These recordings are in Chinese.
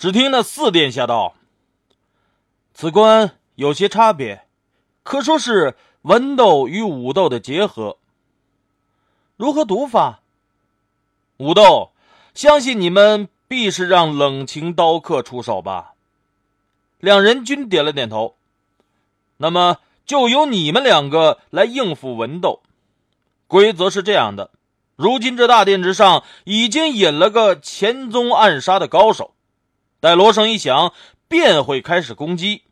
只听那四殿下道：“此关有些差别，可说是文斗与武斗的结合。如何读法？武斗，相信你们必是让冷情刀客出手吧？”两人均点了点头。那么就由你们两个来应付文斗。规则是这样的：如今这大殿之上已经引了个前宗暗杀的高手，待锣声一响，便会开始攻击，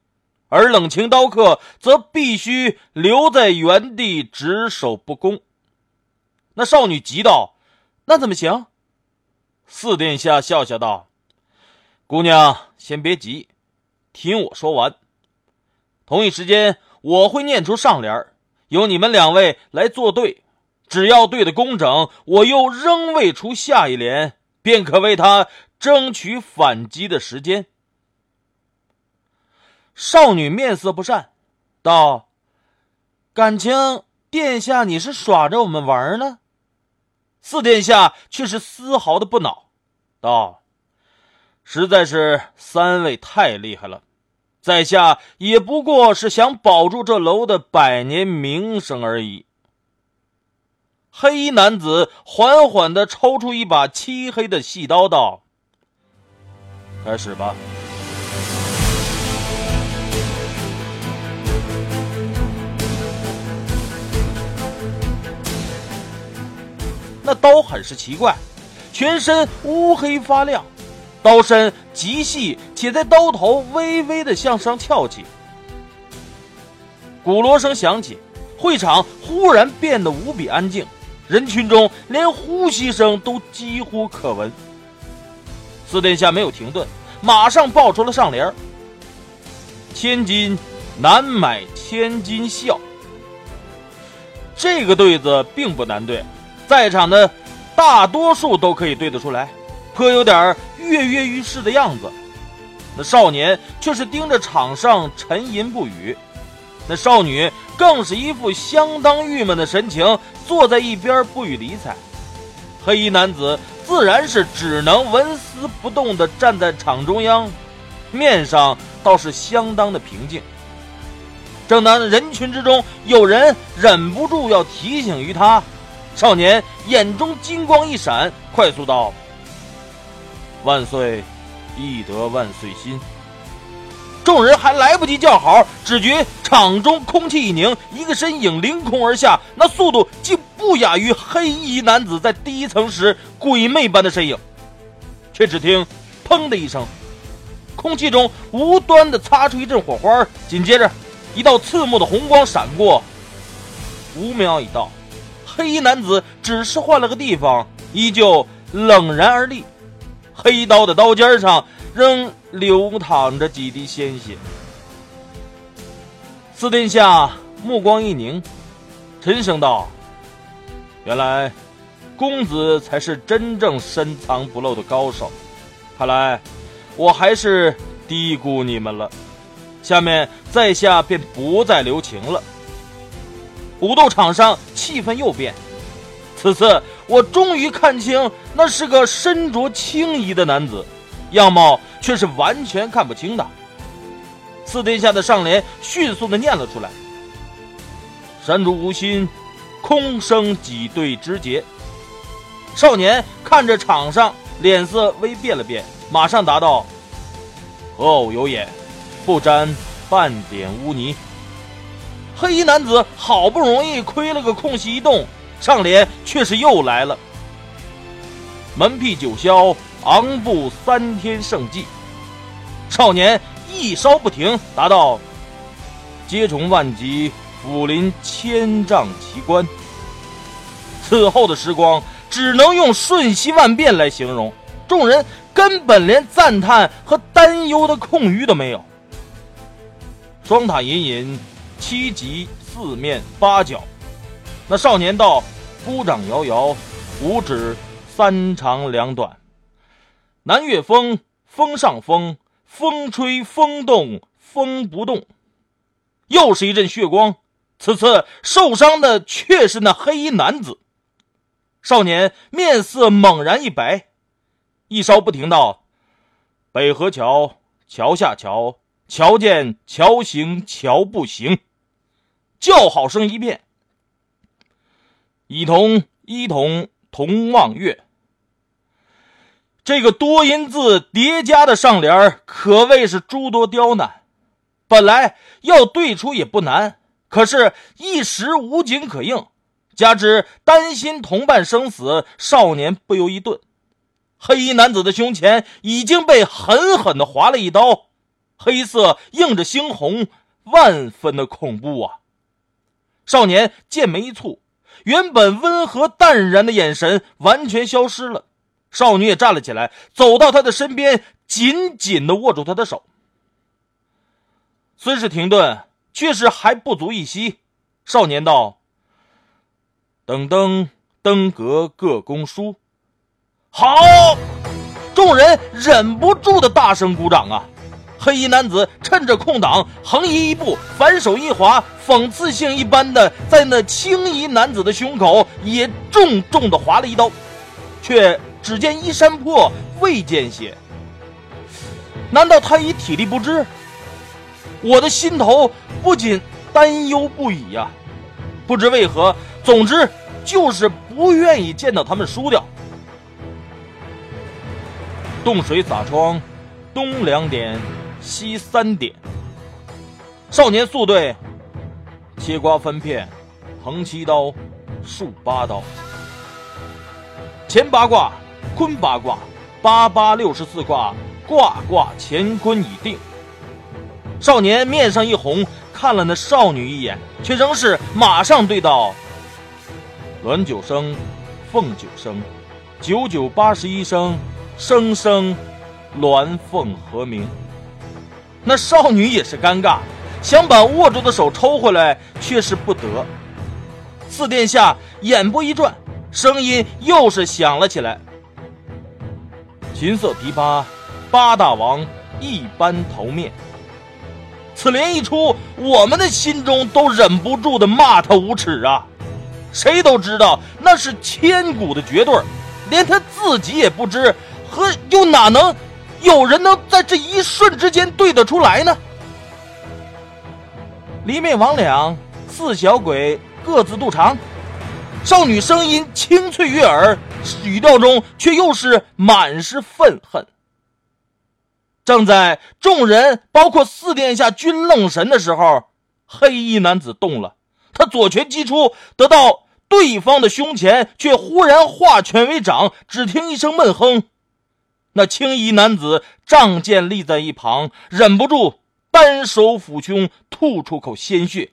而冷情刀客则必须留在原地只守不攻。那少女急道：“那怎么行？”四殿下笑笑道：“姑娘，先别急。”听我说完。同一时间，我会念出上联，由你们两位来作对。只要对的工整，我又仍未出下一联，便可为他争取反击的时间。少女面色不善，道：“感情殿下你是耍着我们玩呢？”四殿下却是丝毫的不恼，道：“实在是三位太厉害了。”在下也不过是想保住这楼的百年名声而已。黑衣男子缓缓的抽出一把漆黑的细刀，道：“开始吧。”那刀很是奇怪，全身乌黑发亮。刀身极细，且在刀头微微的向上翘起。鼓锣声响起，会场忽然变得无比安静，人群中连呼吸声都几乎可闻。四殿下没有停顿，马上报出了上联：“千金难买千金笑。”这个对子并不难对，在场的大多数都可以对得出来。颇有点跃跃欲试的样子，那少年却是盯着场上沉吟不语，那少女更是一副相当郁闷的神情，坐在一边不予理睬。黑衣男子自然是只能纹丝不动地站在场中央，面上倒是相当的平静。正当人群之中有人忍不住要提醒于他，少年眼中金光一闪，快速道。万岁，易得万岁心。众人还来不及叫好，只觉场中空气一凝，一个身影凌空而下，那速度竟不亚于黑衣男子在第一层时鬼魅般的身影。却只听“砰”的一声，空气中无端的擦出一阵火花，紧接着一道刺目的红光闪过。五秒已到，黑衣男子只是换了个地方，依旧冷然而立。黑刀的刀尖上仍流淌着几滴鲜血。四殿下目光一凝，沉声道：“原来公子才是真正深藏不露的高手，看来我还是低估你们了。下面在下便不再留情了。”武斗场上气氛又变。此次我终于看清，那是个身着青衣的男子，样貌却是完全看不清的。四殿下的上联迅速的念了出来：“山竹无心，空生几对枝节。”少年看着场上，脸色微变了变，马上答道：“何偶有眼，不沾半点污泥。”黑衣男子好不容易亏了个空隙一动。上联却是又来了：“门辟九霄，昂步三天圣迹。”少年一稍不停，答道：“接踵万级，俯临千丈奇观。”此后的时光只能用瞬息万变来形容，众人根本连赞叹和担忧的空余都没有。双塔隐隐，七级四面八角。那少年道：“孤掌摇摇，五指三长两短。南岳风，风上风，风吹风动，风不动。”又是一阵血光。此次受伤的却是那黑衣男子。少年面色猛然一白，一稍不停道：“北河桥，桥下桥，桥见桥行桥不行，叫好声一片。一同一同同望月。这个多音字叠加的上联可谓是诸多刁难。本来要对出也不难，可是，一时无景可应，加之担心同伴生死，少年不由一顿。黑衣男子的胸前已经被狠狠的划了一刀，黑色映着猩红，万分的恐怖啊！少年剑眉一蹙，原本温和淡然的眼神完全消失了。少女也站了起来，走到他的身边，紧紧的握住他的手。虽是停顿，却是还不足一息。少年道：“等登登阁各公书。”好！众人忍不住的大声鼓掌啊！黑衣男子趁着空档，横移一步，反手一划，讽刺性一般的在那青衣男子的胸口也重重的划了一刀，却只见衣衫破，未见血。难道他已体力不支？我的心头不禁担忧不已呀！不知为何，总之就是不愿意见到他们输掉。冻水洒窗，东两点，西三点。少年速对，切瓜分片，横七刀，竖八刀。前八卦，坤八卦，八八六十四卦，卦卦乾坤已定。少年面上一红，看了那少女一眼，却仍是马上对道：“鸾九声，凤九声，九九八十一声，声声鸾凤和鸣。”那少女也是尴尬，想把握住的手抽回来，却是不得。四殿下眼波一转，声音又是响了起来：“琴瑟琵琶，八大王一般头面。”此联一出，我们的心中都忍不住的骂他无耻啊！谁都知道那是千古的绝对连他自己也不知，和又哪能有人能在这一瞬之间对得出来呢？魑魅魍魉四小鬼各自肚肠，少女声音清脆悦耳，语调中却又是满是愤恨。正在众人，包括四殿下均愣神的时候，黑衣男子动了。他左拳击出，得到对方的胸前，却忽然化拳为掌。只听一声闷哼，那青衣男子仗剑立在一旁，忍不住单手抚胸，吐出口鲜血。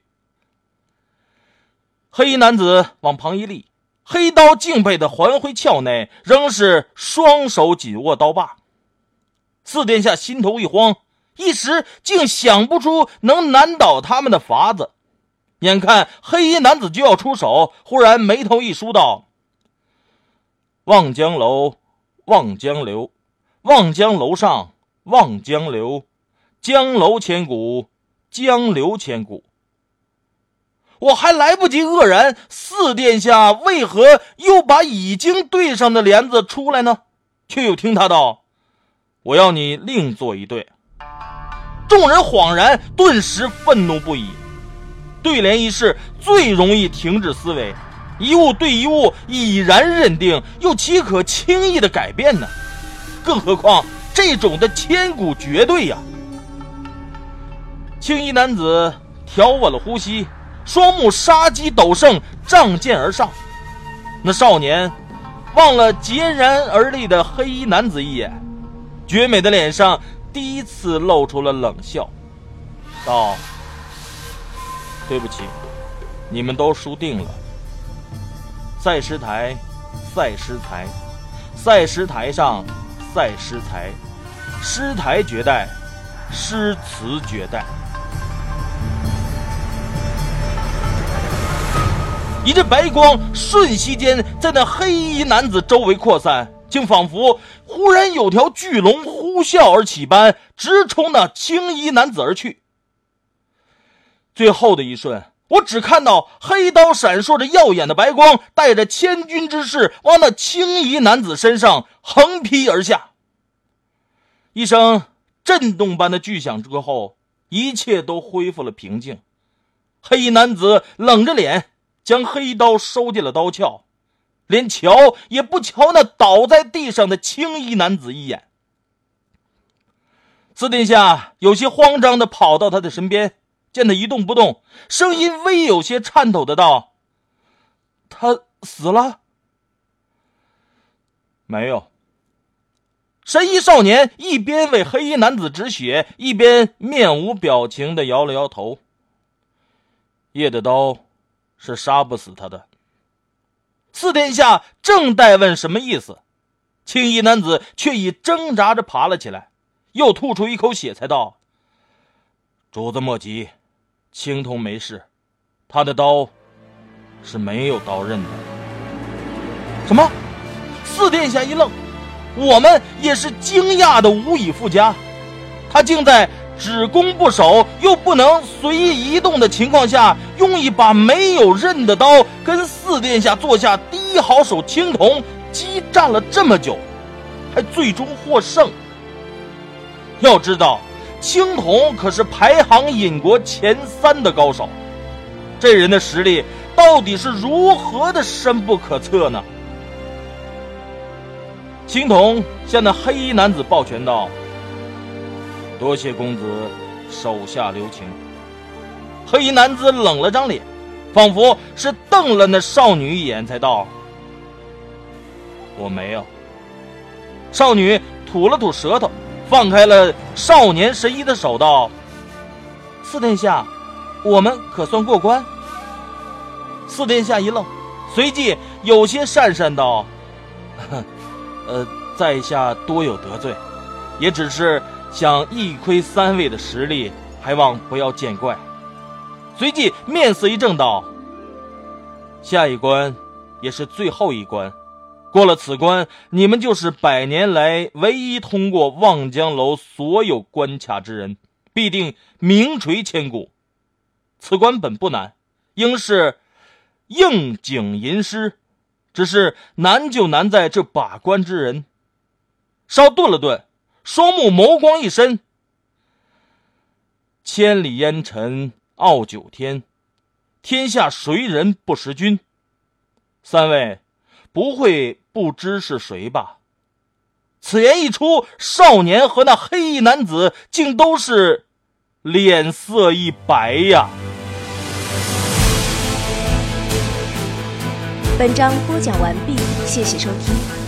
黑衣男子往旁一立，黑刀敬佩的还回鞘内，仍是双手紧握刀把。四殿下心头一慌，一时竟想不出能难倒他们的法子。眼看黑衣男子就要出手，忽然眉头一舒，道：“望江楼，望江流，望江楼上，望江流，江楼千古，江流千古。”我还来不及愕然，四殿下为何又把已经对上的帘子出来呢？却又听他道。我要你另做一对。众人恍然，顿时愤怒不已。对联一事最容易停止思维，一物对一物已然认定，又岂可轻易的改变呢？更何况这种的千古绝对呀！青衣男子调稳了呼吸，双目杀机陡盛，仗剑而上。那少年望了孑然而立的黑衣男子一眼。绝美的脸上第一次露出了冷笑，道：“对不起，你们都输定了。赛诗台，赛诗台，赛诗台上，赛诗台，诗台绝代，诗词绝代。”一阵白光瞬息间在那黑衣男子周围扩散。竟仿佛忽然有条巨龙呼啸而起般，直冲那青衣男子而去。最后的一瞬，我只看到黑刀闪烁着耀眼的白光，带着千钧之势往那青衣男子身上横劈而下。一声震动般的巨响之后，一切都恢复了平静。黑衣男子冷着脸，将黑刀收进了刀鞘，连瞧也不瞧那倒在地上的青衣男子一眼。四殿下有些慌张的跑到他的身边，见他一动不动，声音微有些颤抖的道：“他死了？”“没有。”神医少年一边为黑衣男子止血，一边面无表情的摇了摇头。叶的刀是杀不死他的。四殿下正待问什么意思，青衣男子却已挣扎着爬了起来，又吐出一口血，才道：“主子莫急，青铜没事，他的刀是没有刀刃的。”什么？四殿下一愣，我们也是惊讶的无以复加。他竟在。只攻不守，又不能随意移动的情况下，用一把没有刃的刀跟四殿下做下第一好手青铜激战了这么久，还最终获胜。要知道，青铜可是排行隐国前三的高手，这人的实力到底是如何的深不可测呢？青铜向那黑衣男子抱拳道。多谢公子手下留情。黑衣男子冷了张脸，仿佛是瞪了那少女一眼，才道：“我没有。”少女吐了吐舌头，放开了少年神医的手，道：“四殿下，我们可算过关？”四殿下一愣，随即有些讪讪道：“呃，在下多有得罪，也只是……”想一窥三位的实力，还望不要见怪。随即面色一正，道：“下一关也是最后一关，过了此关，你们就是百年来唯一通过望江楼所有关卡之人，必定名垂千古。此关本不难，应是应景吟诗，只是难就难在这把关之人。”稍顿了顿。双目眸光一深，千里烟尘傲九天，天下谁人不识君？三位不会不知是谁吧？此言一出，少年和那黑衣男子竟都是脸色一白呀。本章播讲完毕，谢谢收听。